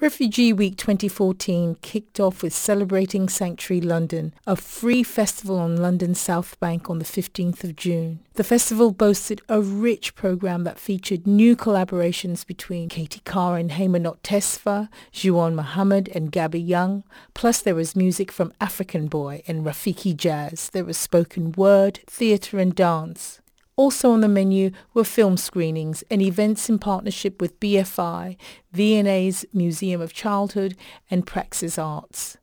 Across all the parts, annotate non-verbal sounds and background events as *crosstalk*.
Refugee Week 2014 kicked off with Celebrating Sanctuary London, a free festival on London's South Bank on the 15th of June. The festival boasted a rich program that featured new collaborations between Katie Carr and Haymanot Tesfa, Juan Mohammed and Gabby Young, plus there was music from African Boy and Rafiki Jazz. There was spoken word, theatre and dance. Also on the menu were film screenings and events in partnership with BFI, V&A's Museum of Childhood and Praxis Arts.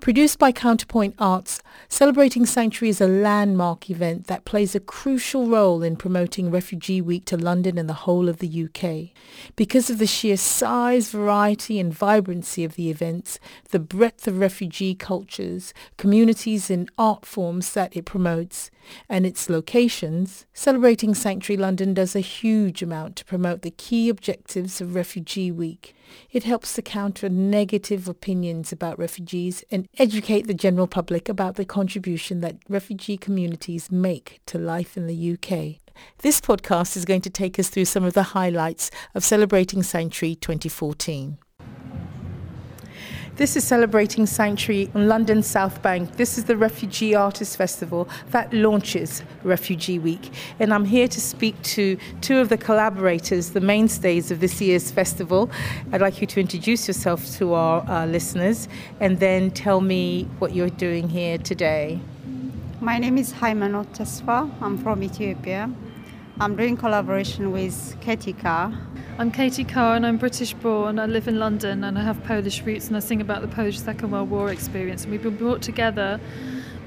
Produced by Counterpoint Arts, Celebrating Sanctuary is a landmark event that plays a crucial role in promoting Refugee Week to London and the whole of the UK. Because of the sheer size, variety and vibrancy of the events, the breadth of refugee cultures, communities and art forms that it promotes, and its locations, Celebrating Sanctuary London does a huge amount to promote the key objectives of Refugee Week. It helps to counter negative opinions about refugees and educate the general public about the contribution that refugee communities make to life in the UK. This podcast is going to take us through some of the highlights of Celebrating Sanctuary 2014. This is celebrating Sanctuary on London South Bank. This is the Refugee Artists Festival that launches Refugee Week. And I'm here to speak to two of the collaborators, the mainstays of this year's festival. I'd like you to introduce yourself to our uh, listeners and then tell me what you're doing here today. My name is Haymanot Tesfa. I'm from Ethiopia. I'm doing collaboration with Ketika. I'm Katie Carr and I'm British born. I live in London and I have Polish roots and I sing about the Polish Second World War experience. And we've been brought together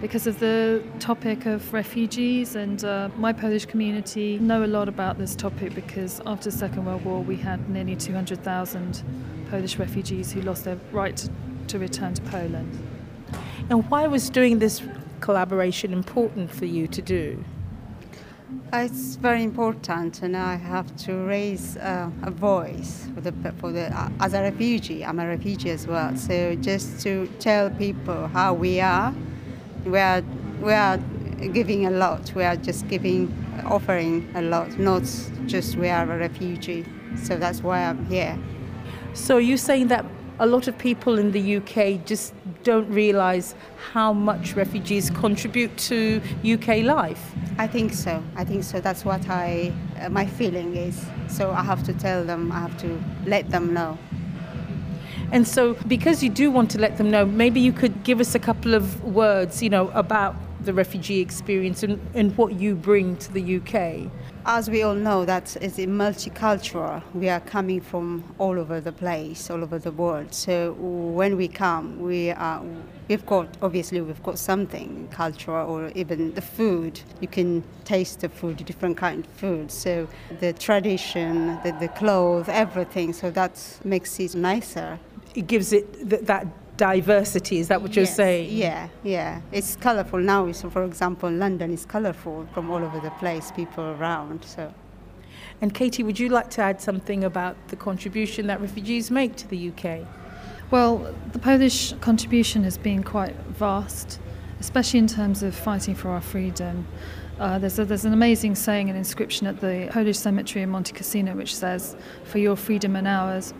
because of the topic of refugees and uh, my Polish community know a lot about this topic because after the Second World War we had nearly 200,000 Polish refugees who lost their right to return to Poland. And why was doing this collaboration important for you to do? It's very important, and I have to raise uh, a voice for the for the uh, as a refugee. I'm a refugee as well, so just to tell people how we are, we are we are giving a lot. We are just giving, offering a lot, not just we are a refugee. So that's why I'm here. So you're saying that a lot of people in the UK just don't realise how much refugees contribute to UK life. I think so. I think so. That's what I uh, my feeling is. So I have to tell them. I have to let them know. And so, because you do want to let them know, maybe you could give us a couple of words, you know, about the refugee experience and, and what you bring to the UK. As we all know, that is a multicultural. We are coming from all over the place, all over the world. So when we come, we are, we've got obviously we've got something cultural, or even the food. You can taste the food, different kind of food. So the tradition, the, the clothes, everything. So that makes it nicer. It gives it th- that diversity. Is that what you're yes. saying? Yeah, yeah. It's colorful now. So, for example, London is colorful from all over the place, people around. So. And Katie, would you like to add something about the contribution that refugees make to the UK? Well, the Polish contribution has been quite vast, especially in terms of fighting for our freedom. Uh, there's, a, there's an amazing saying, an inscription at the Polish cemetery in Monte Cassino, which says, For your freedom and ours.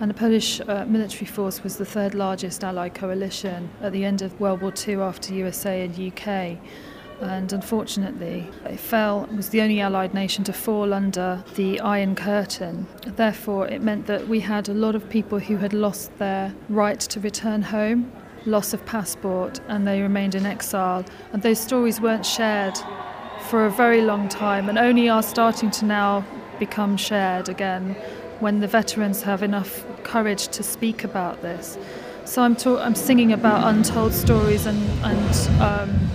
And the Polish uh, military force was the third largest Allied coalition at the end of World War II after USA and UK. And unfortunately, it fell, was the only Allied nation to fall under the Iron Curtain. Therefore, it meant that we had a lot of people who had lost their right to return home, loss of passport, and they remained in exile. And those stories weren't shared for a very long time and only are starting to now become shared again when the veterans have enough courage to speak about this. So I'm, ta- I'm singing about untold stories and, and um,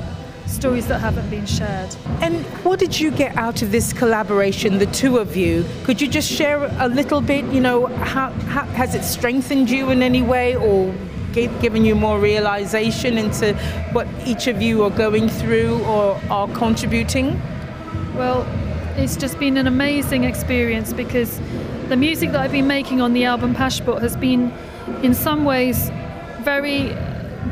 stories that haven't been shared. And what did you get out of this collaboration, the two of you? Could you just share a little bit? You know, how, how has it strengthened you in any way, or gave, given you more realization into what each of you are going through or are contributing? Well, it's just been an amazing experience because the music that I've been making on the album Paszport has been, in some ways, very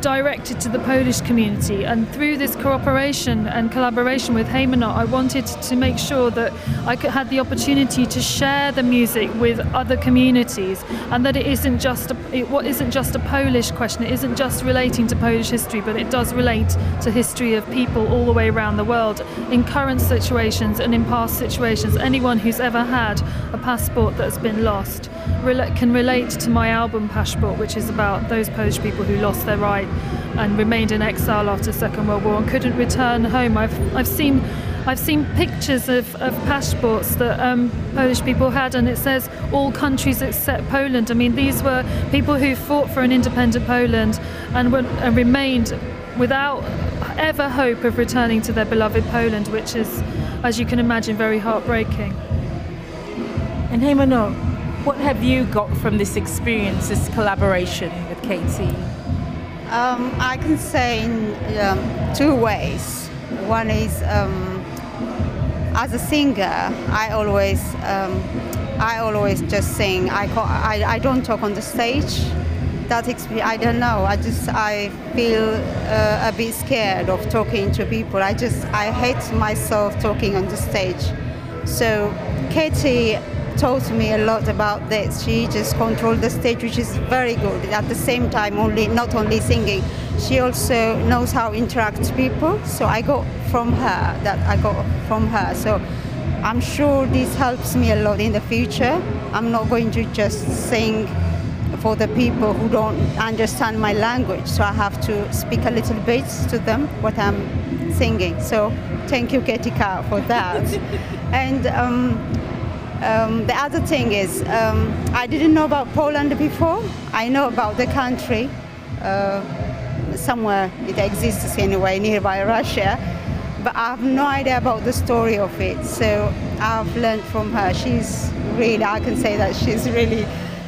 directed to the Polish community. And through this cooperation and collaboration with Haymanot, I wanted to make sure that I could, had the opportunity to share the music with other communities, and that it isn't just a, it isn't just a Polish question. It isn't just relating to Polish history, but it does relate to history of people all the way around the world in current situations and in past situations. Anyone who's ever had a passport that's been lost can relate to my album Passport, which is about those Polish people who lost their right and remained in exile after the Second World War and couldn't return home. I've, I've seen I've seen pictures of, of passports that um, Polish people had, and it says all countries except Poland. I mean, these were people who fought for an independent Poland and, were, and remained without ever hope of returning to their beloved Poland, which is, as you can imagine, very heartbreaking. And Haymanot, what have you got from this experience, this collaboration with Katie? Um, I can say in um, two ways. One is um, as a singer, I always, um, I always just sing. I, I, I don't talk on the stage. That experience, I don't know. I just I feel uh, a bit scared of talking to people. I just I hate myself talking on the stage. So Katie taught me a lot about this. She just controlled the stage, which is very good. At the same time, only not only singing, she also knows how to interact with people. So I got from her that I got from her. So I'm sure this helps me a lot in the future. I'm not going to just sing for the people who don't understand my language. So I have to speak a little bit to them what I'm singing. So thank you, Ketika, for that. *laughs* and um, um, the other thing is, um, I didn't know about Poland before. I know about the country. Uh, somewhere it exists anyway, nearby Russia. But I have no idea about the story of it. So I've learned from her. She's really, I can say that she's really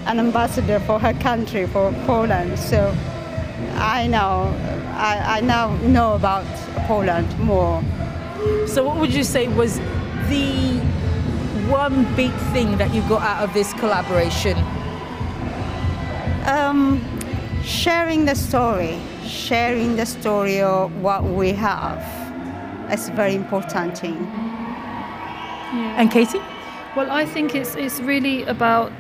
an ambassador for her country, for Poland. So I know, I, I now know about Poland more. So what would you say was the one big thing that you got out of this collaboration? Um, sharing the story, sharing the story of what we have. That's a very important thing. Yeah. And Katie? Well, I think it's it's really about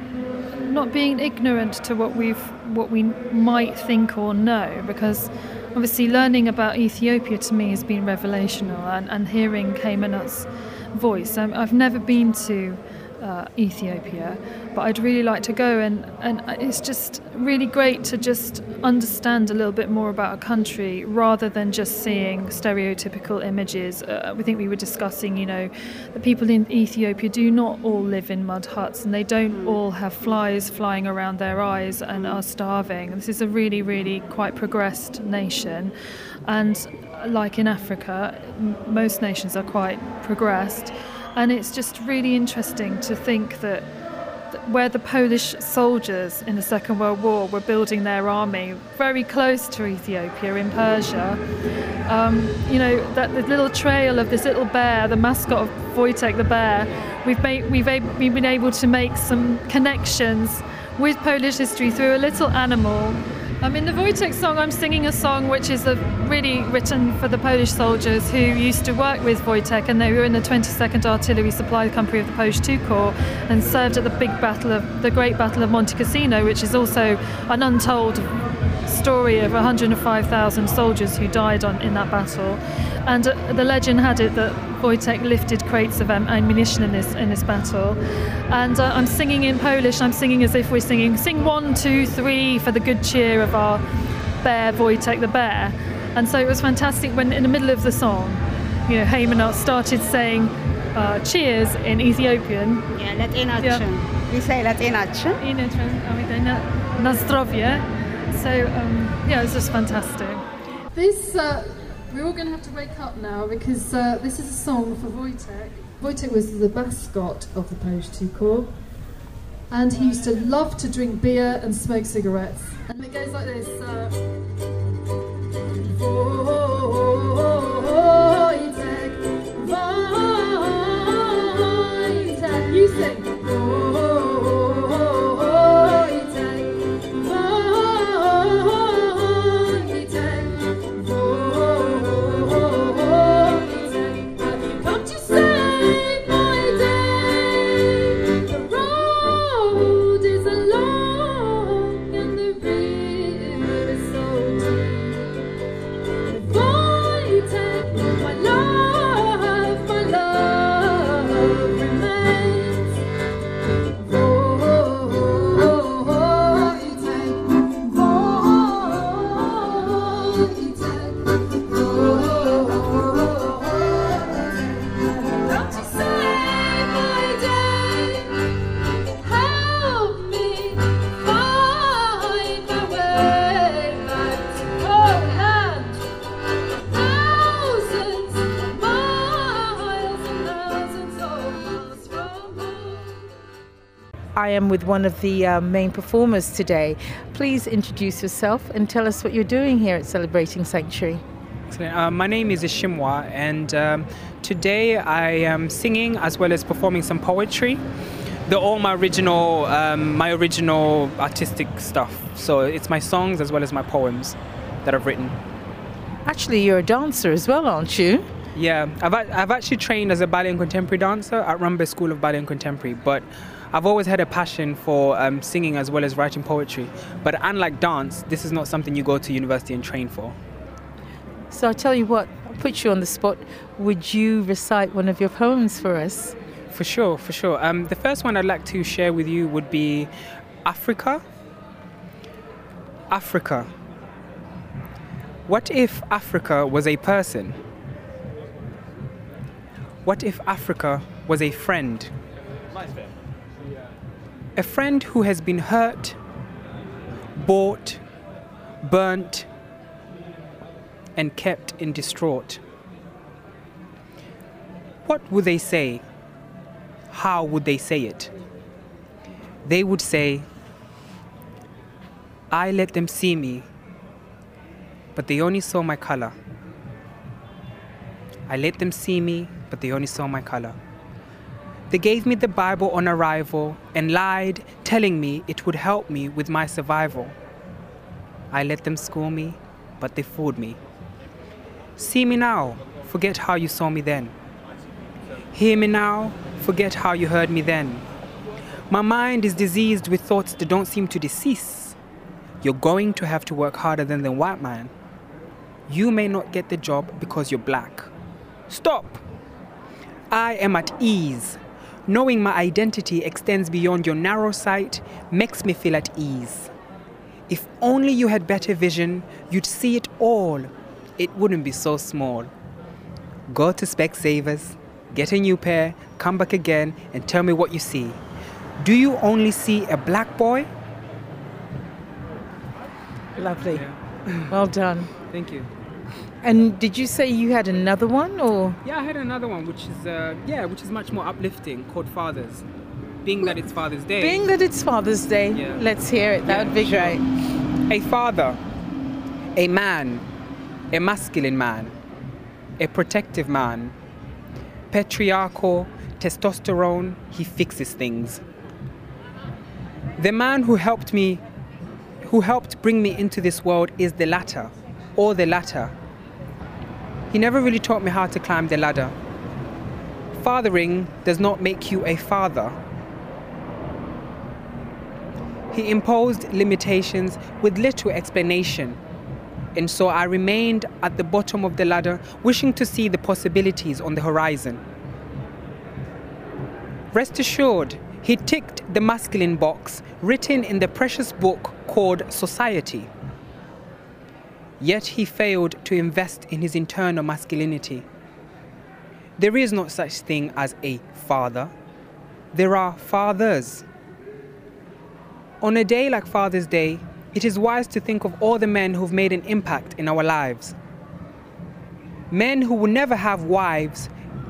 not being ignorant to what we've what we might think or know because obviously learning about Ethiopia to me has been revelational and, and hearing Haymanot's voice. Um, I've never been to uh, Ethiopia, but I'd really like to go, and, and it's just really great to just understand a little bit more about a country rather than just seeing stereotypical images. Uh, we think we were discussing, you know, the people in Ethiopia do not all live in mud huts, and they don't all have flies flying around their eyes and are starving. This is a really, really quite progressed nation, and like in Africa, most nations are quite progressed. And it's just really interesting to think that where the Polish soldiers in the Second World War were building their army very close to Ethiopia in Persia. Um, you know, that the little trail of this little bear, the mascot of Wojtek the bear, we've, made, we've, we've been able to make some connections with Polish history through a little animal um, in the Wojtek song, I'm singing a song which is really written for the Polish soldiers who used to work with Wojtek, and they were in the 22nd Artillery Supply Company of the Polish Two Corps and served at the big battle of the Great Battle of Monte Cassino, which is also an untold story of 105,000 soldiers who died on, in that battle. And uh, the legend had it that Wojtek lifted crates of ammunition in this in this battle. And uh, I'm singing in Polish. I'm singing as if we're singing "Sing one, two, three for the good cheer of our bear Wojtek the bear. And so it was fantastic when, in the middle of the song, you know, Haymanot started saying uh, cheers in Ethiopian. Yeah, Latinachin. Yeah. We say Latinachin. Na zdrowie. So um, yeah, it was just fantastic. This. Uh, we're all going to have to wake up now because uh, this is a song for Wojtek. Wojtek was the mascot of the Polish Two Corps, and he used to love to drink beer and smoke cigarettes. And it goes like this. Uh, Wojtek, Wojtek, you sing. Am with one of the uh, main performers today. Please introduce yourself and tell us what you're doing here at Celebrating Sanctuary. Uh, my name is Ishimwe, and um, today I am singing as well as performing some poetry. They're all my original, um, my original artistic stuff. So it's my songs as well as my poems that I've written. Actually, you're a dancer as well, aren't you? Yeah, I've, I've actually trained as a ballet and contemporary dancer at Rambert School of Ballet and Contemporary, but I've always had a passion for um, singing as well as writing poetry. But unlike dance, this is not something you go to university and train for. So I'll tell you what, I'll put you on the spot. Would you recite one of your poems for us? For sure, for sure. Um, the first one I'd like to share with you would be Africa. Africa. What if Africa was a person? What if Africa was a friend? A friend who has been hurt, bought, burnt, and kept in distraught. What would they say? How would they say it? They would say, I let them see me, but they only saw my color. I let them see me, but they only saw my color. They gave me the Bible on arrival and lied, telling me it would help me with my survival. I let them school me, but they fooled me. See me now, forget how you saw me then. Hear me now, forget how you heard me then. My mind is diseased with thoughts that don't seem to decease. You're going to have to work harder than the white man. You may not get the job because you're black. Stop! I am at ease. Knowing my identity extends beyond your narrow sight makes me feel at ease. If only you had better vision, you'd see it all. It wouldn't be so small. Go to Specsavers, get a new pair, come back again, and tell me what you see. Do you only see a black boy? Lovely. Yeah. well done. Thank you. And did you say you had another one, or? Yeah, I had another one, which is uh, yeah, which is much more uplifting, called Fathers. Being that it's Father's Day. Being that it's Father's Day, yeah. let's hear it. That yeah, would be sure. great. A father, a man, a masculine man, a protective man, patriarchal, testosterone. He fixes things. The man who helped me, who helped bring me into this world, is the latter, or the latter he never really taught me how to climb the ladder. Fathering does not make you a father. He imposed limitations with little explanation. And so I remained at the bottom of the ladder, wishing to see the possibilities on the horizon. Rest assured, he ticked the masculine box written in the precious book called Society. Yet he failed to invest in his internal masculinity. There is no such thing as a father. There are fathers. On a day like Father's Day, it is wise to think of all the men who've made an impact in our lives. Men who will never have wives,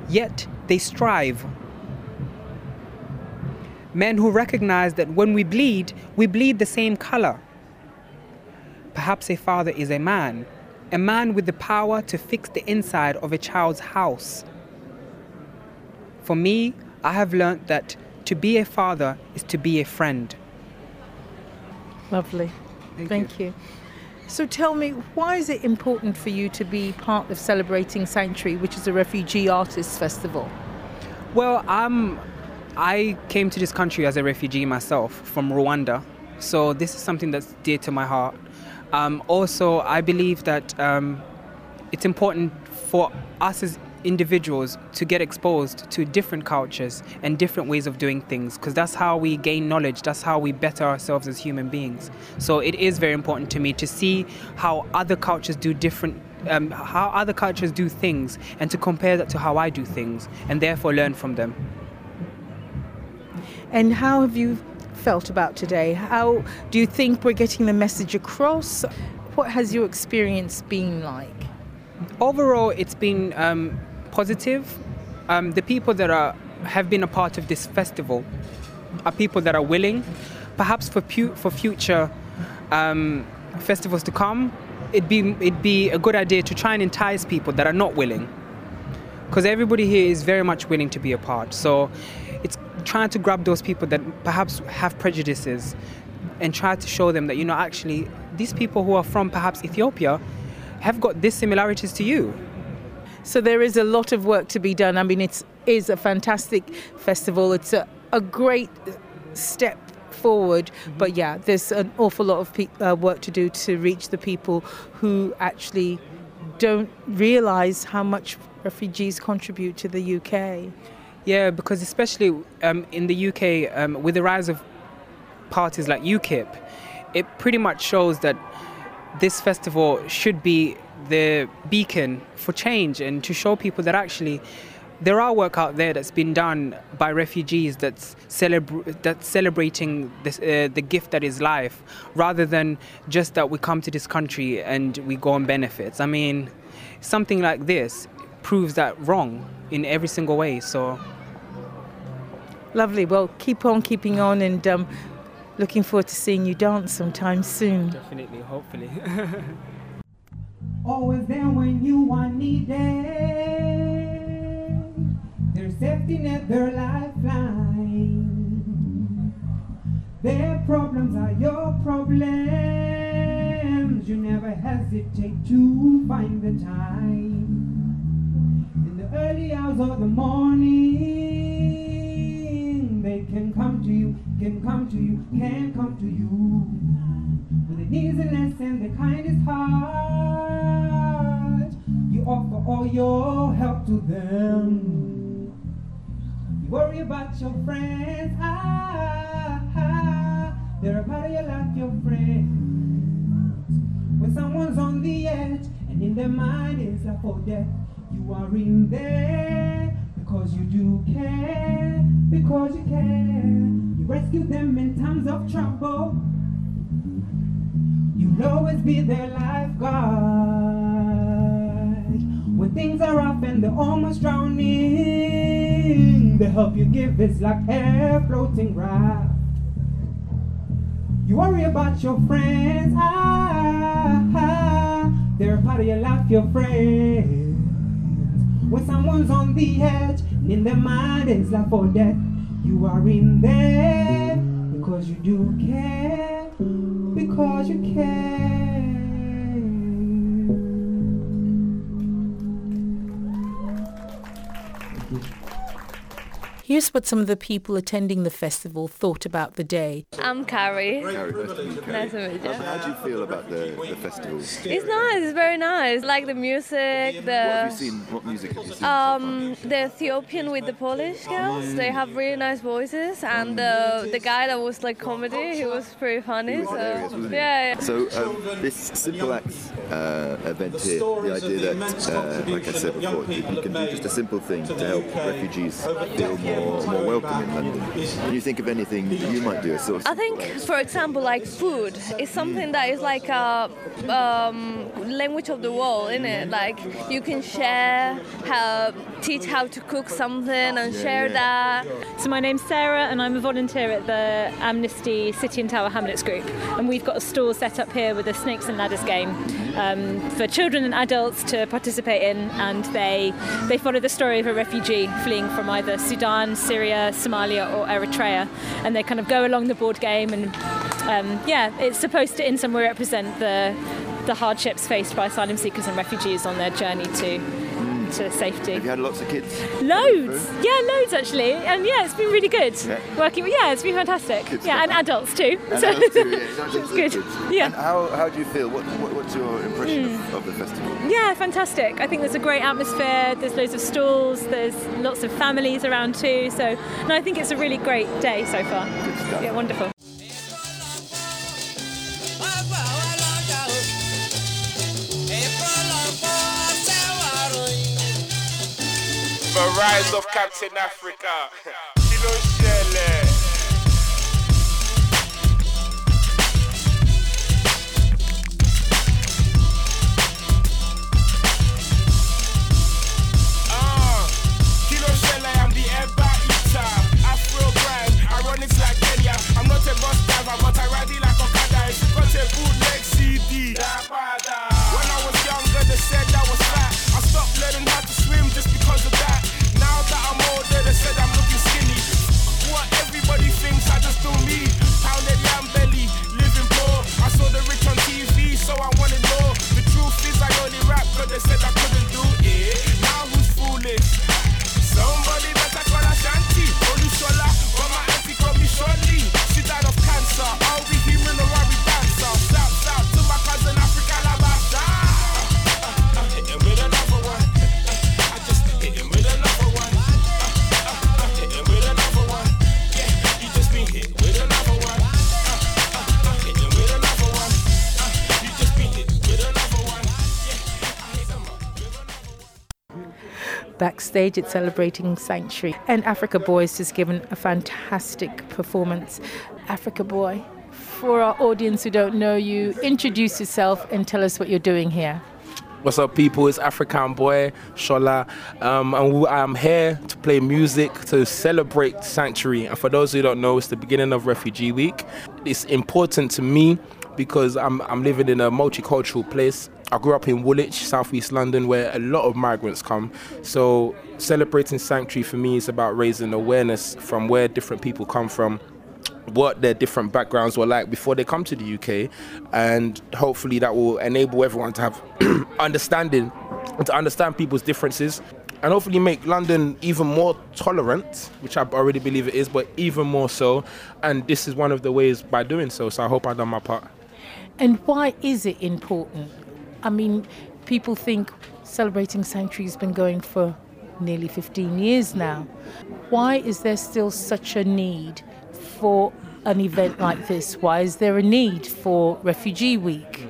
yet they strive. Men who recognize that when we bleed, we bleed the same color. Perhaps a father is a man, a man with the power to fix the inside of a child's house. For me, I have learned that to be a father is to be a friend. Lovely. Thank, Thank you. you. So tell me, why is it important for you to be part of Celebrating Sanctuary, which is a refugee artists festival? Well, um, I came to this country as a refugee myself from Rwanda. So this is something that's dear to my heart. Um, also, I believe that um, it's important for us as individuals to get exposed to different cultures and different ways of doing things because that's how we gain knowledge that's how we better ourselves as human beings. So it is very important to me to see how other cultures do different um, how other cultures do things and to compare that to how i do things and therefore learn from them. And how have you felt about today? How do you think we're getting the message across? What has your experience been like? Overall, it's been um, positive. Um, the people that are have been a part of this festival are people that are willing, perhaps for pu- for future um, festivals to come, it'd be it'd be a good idea to try and entice people that are not willing, because everybody here is very much willing to be a part. So trying to grab those people that perhaps have prejudices and try to show them that you know actually these people who are from perhaps Ethiopia have got these similarities to you. So there is a lot of work to be done. I mean, it is a fantastic festival. It's a, a great step forward. Mm-hmm. But yeah, there's an awful lot of pe- uh, work to do to reach the people who actually don't realize how much refugees contribute to the UK. Yeah, because especially um, in the UK, um, with the rise of parties like UKIP, it pretty much shows that this festival should be the beacon for change and to show people that actually there are work out there that's been done by refugees that's, celebra- that's celebrating this, uh, the gift that is life rather than just that we come to this country and we go on benefits. I mean, something like this proves that wrong in every single way. So, lovely. Well, keep on keeping on, and um, looking forward to seeing you dance sometime soon. Definitely, hopefully. *laughs* Always there when you are needed their safety net, their lifeline. Their problems are your problems. You never hesitate to find the time. Early hours of the morning, they can come to you, can come to you, can come to you. With an easiness and the kindest heart, you offer all your help to them. You worry about your friends. Ah, ah, they're a part of your life, your friends. When someone's on the edge and in their mind is life or death, you are in there because you do care, because you care. You rescue them in times of trouble. You'll always be their lifeguard when things are rough and they're almost drowning. The help you give is like air floating raft. You worry about your friends, ah, ah, they're a part of your life, your friends. When someone's on the edge, and in their mind it's life or death, you are in there because you do care, because you care. Here's what some of the people attending the festival thought about the day. I'm Carrie. Carrie, nice to meet you. Nice to meet you. How do you feel about the, the festival? It's nice. It's very nice. Like the music. The what have you seen? What music have you seen? Um, the Ethiopian with the Polish girls. They have really nice voices, and the the guy that was like comedy, he was pretty funny. Was so hilarious, wasn't he? yeah, yeah. So um, this simple acts uh, event here, the idea that, uh, like I said before, you can do just a simple thing to help refugees feel more more welcome in London. Can you think of anything you might do? A sort of I think, for example, like food is something that is like a um, language of the world, isn't it? Like you can share, how, teach how to cook something, and share that. So my name's Sarah, and I'm a volunteer at the Amnesty City and Tower Hamlets group, and we've got a stall set up here with a snakes and ladders game um, for children and adults to participate in, and they they follow the story of a refugee fleeing from either Sudan, Syria, Somalia, or Eritrea, and they kind of go along the board game, and um, yeah, it's supposed to in some way represent the the hardships faced by asylum seekers and refugees on their journey to to safety. Have you had lots of kids? Loads, yeah, loads actually, and yeah, it's been really good. Yeah. Working, yeah, it's been fantastic. Yeah, and adults too. And so adults too, yeah, *laughs* it's good. kids. Yeah. And how, how do you feel? What, what, what's your impression Hmm. of, of the festival? Yeah, fantastic. I think there's a great atmosphere. There's loads of stalls. There's lots of families around too. So, no, I think it's a really great day so far. stuff. Yeah, wonderful. Rise of Captain Africa. Ah, Kilo backstage at Celebrating Sanctuary. And Africa Boy has given a fantastic performance. Africa Boy, for our audience who don't know you, introduce yourself and tell us what you're doing here. What's up, people? It's African Boy Shola, um, and I'm here to play music to celebrate Sanctuary. And for those who don't know, it's the beginning of Refugee Week. It's important to me because I'm, I'm living in a multicultural place. I grew up in Woolwich, southeast London, where a lot of migrants come. So celebrating Sanctuary for me is about raising awareness from where different people come from what their different backgrounds were like before they come to the UK, and hopefully that will enable everyone to have *clears throat* understanding and to understand people's differences. And hopefully make London even more tolerant, which I already believe it is, but even more so. And this is one of the ways by doing so. So I hope I've done my part. And why is it important? I mean, people think celebrating Sanctuary has been going for nearly 15 years now. Why is there still such a need for an event like this? Why is there a need for Refugee Week?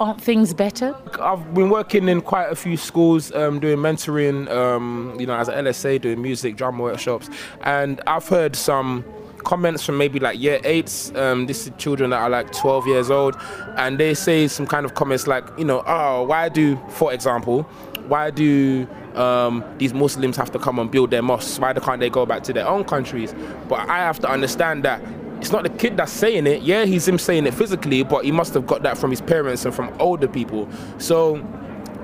Aren't things better? I've been working in quite a few schools, um, doing mentoring, um, you know, as an LSA, doing music, drama workshops, and I've heard some comments from maybe like year eights. Um, this is children that are like 12 years old, and they say some kind of comments like, you know, oh, why do, for example, why do um, these Muslims have to come and build their mosques? Why can't they go back to their own countries? But I have to understand that it's not the kid that's saying it. Yeah, he's him saying it physically, but he must have got that from his parents and from older people. So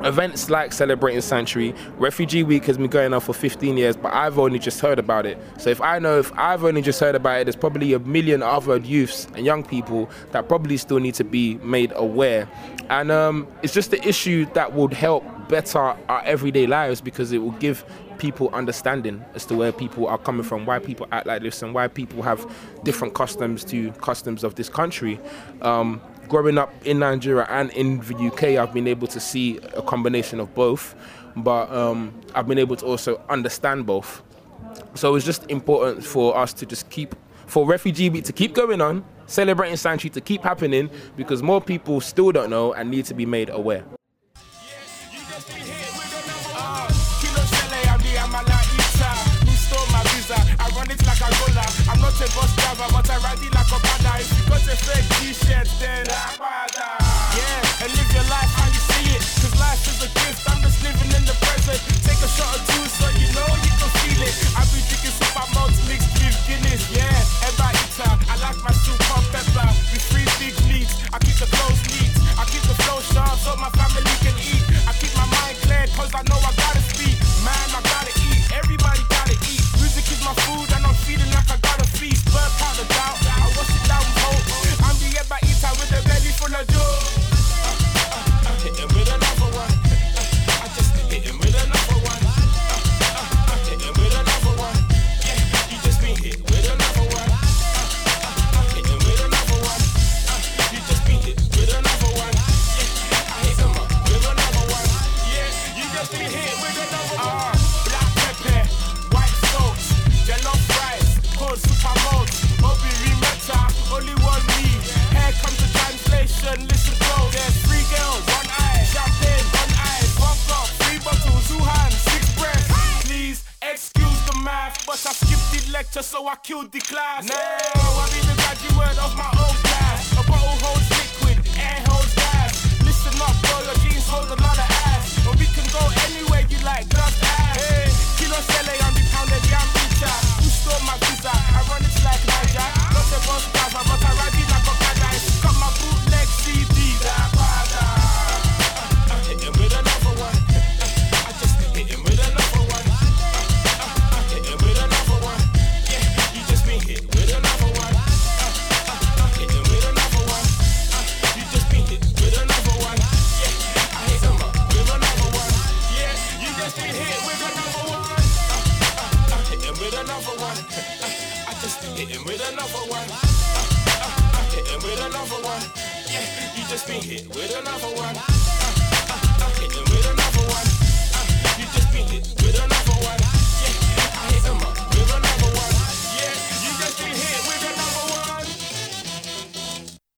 events like celebrating sanctuary refugee week has been going on for 15 years but i've only just heard about it so if i know if i've only just heard about it there's probably a million other youths and young people that probably still need to be made aware and um, it's just the issue that would help better our everyday lives because it will give people understanding as to where people are coming from, why people act like this, and why people have different customs to customs of this country. Um, growing up in Nigeria and in the UK, I've been able to see a combination of both, but um, I've been able to also understand both. So it's just important for us to just keep, for Refugee Week to keep going on, celebrating Sanctuary to keep happening, because more people still don't know and need to be made aware. Not a bus driver, but I ride it like a bada. If you got a fake t-shirt, then Yeah, and live your life how you see it. Cause life is a gift, I'm just living in the present. Take a shot or two so you know you can feel it. I be drinking super malt mixed with Guinness, yeah. Eba Ita, I like my soup hot pepper with three big meats. I keep the clothes neat, I keep the flow sharp so my family can eat. I keep my mind clear cause I know I